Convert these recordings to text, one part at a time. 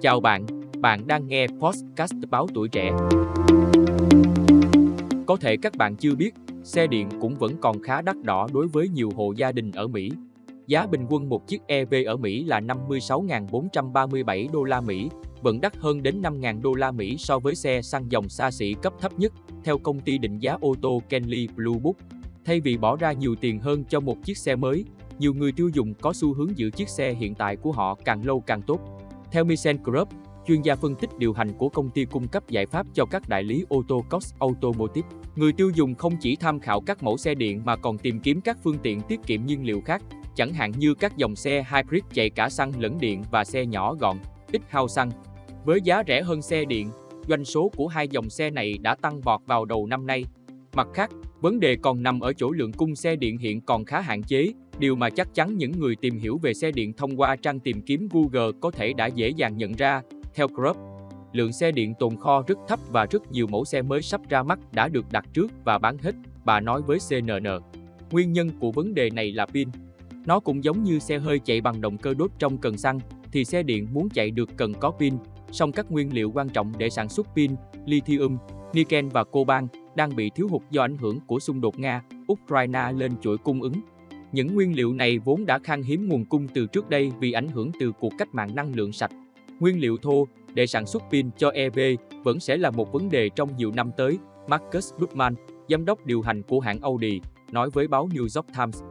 Chào bạn, bạn đang nghe podcast báo tuổi trẻ. Có thể các bạn chưa biết, xe điện cũng vẫn còn khá đắt đỏ đối với nhiều hộ gia đình ở Mỹ. Giá bình quân một chiếc EV ở Mỹ là 56.437 đô la Mỹ, vẫn đắt hơn đến 5.000 đô la Mỹ so với xe xăng dòng xa xỉ cấp thấp nhất, theo công ty định giá ô tô Kenley Blue Book. Thay vì bỏ ra nhiều tiền hơn cho một chiếc xe mới, nhiều người tiêu dùng có xu hướng giữ chiếc xe hiện tại của họ càng lâu càng tốt. Theo Michel Group, chuyên gia phân tích điều hành của công ty cung cấp giải pháp cho các đại lý ô tô Cox Automotive, người tiêu dùng không chỉ tham khảo các mẫu xe điện mà còn tìm kiếm các phương tiện tiết kiệm nhiên liệu khác, chẳng hạn như các dòng xe hybrid chạy cả xăng lẫn điện và xe nhỏ gọn, ít hao xăng. Với giá rẻ hơn xe điện, doanh số của hai dòng xe này đã tăng vọt vào đầu năm nay. Mặt khác, vấn đề còn nằm ở chỗ lượng cung xe điện hiện còn khá hạn chế, điều mà chắc chắn những người tìm hiểu về xe điện thông qua trang tìm kiếm Google có thể đã dễ dàng nhận ra. Theo Group, lượng xe điện tồn kho rất thấp và rất nhiều mẫu xe mới sắp ra mắt đã được đặt trước và bán hết, bà nói với CNN. Nguyên nhân của vấn đề này là pin. Nó cũng giống như xe hơi chạy bằng động cơ đốt trong cần xăng, thì xe điện muốn chạy được cần có pin, song các nguyên liệu quan trọng để sản xuất pin, lithium, niken và coban đang bị thiếu hụt do ảnh hưởng của xung đột Nga, Ukraine lên chuỗi cung ứng. Những nguyên liệu này vốn đã khan hiếm nguồn cung từ trước đây vì ảnh hưởng từ cuộc cách mạng năng lượng sạch. Nguyên liệu thô để sản xuất pin cho EV vẫn sẽ là một vấn đề trong nhiều năm tới, Marcus Goodman, giám đốc điều hành của hãng Audi, nói với báo New York Times.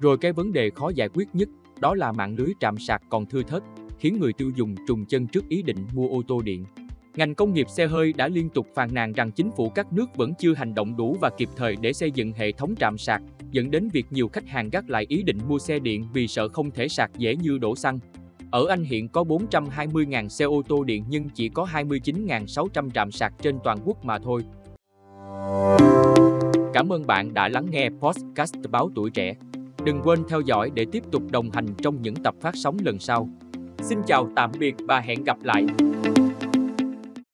Rồi cái vấn đề khó giải quyết nhất, đó là mạng lưới trạm sạc còn thưa thớt, khiến người tiêu dùng trùng chân trước ý định mua ô tô điện. Ngành công nghiệp xe hơi đã liên tục phàn nàn rằng chính phủ các nước vẫn chưa hành động đủ và kịp thời để xây dựng hệ thống trạm sạc, dẫn đến việc nhiều khách hàng gác lại ý định mua xe điện vì sợ không thể sạc dễ như đổ xăng. Ở Anh hiện có 420.000 xe ô tô điện nhưng chỉ có 29.600 trạm sạc trên toàn quốc mà thôi. Cảm ơn bạn đã lắng nghe podcast báo tuổi trẻ. Đừng quên theo dõi để tiếp tục đồng hành trong những tập phát sóng lần sau. Xin chào tạm biệt và hẹn gặp lại.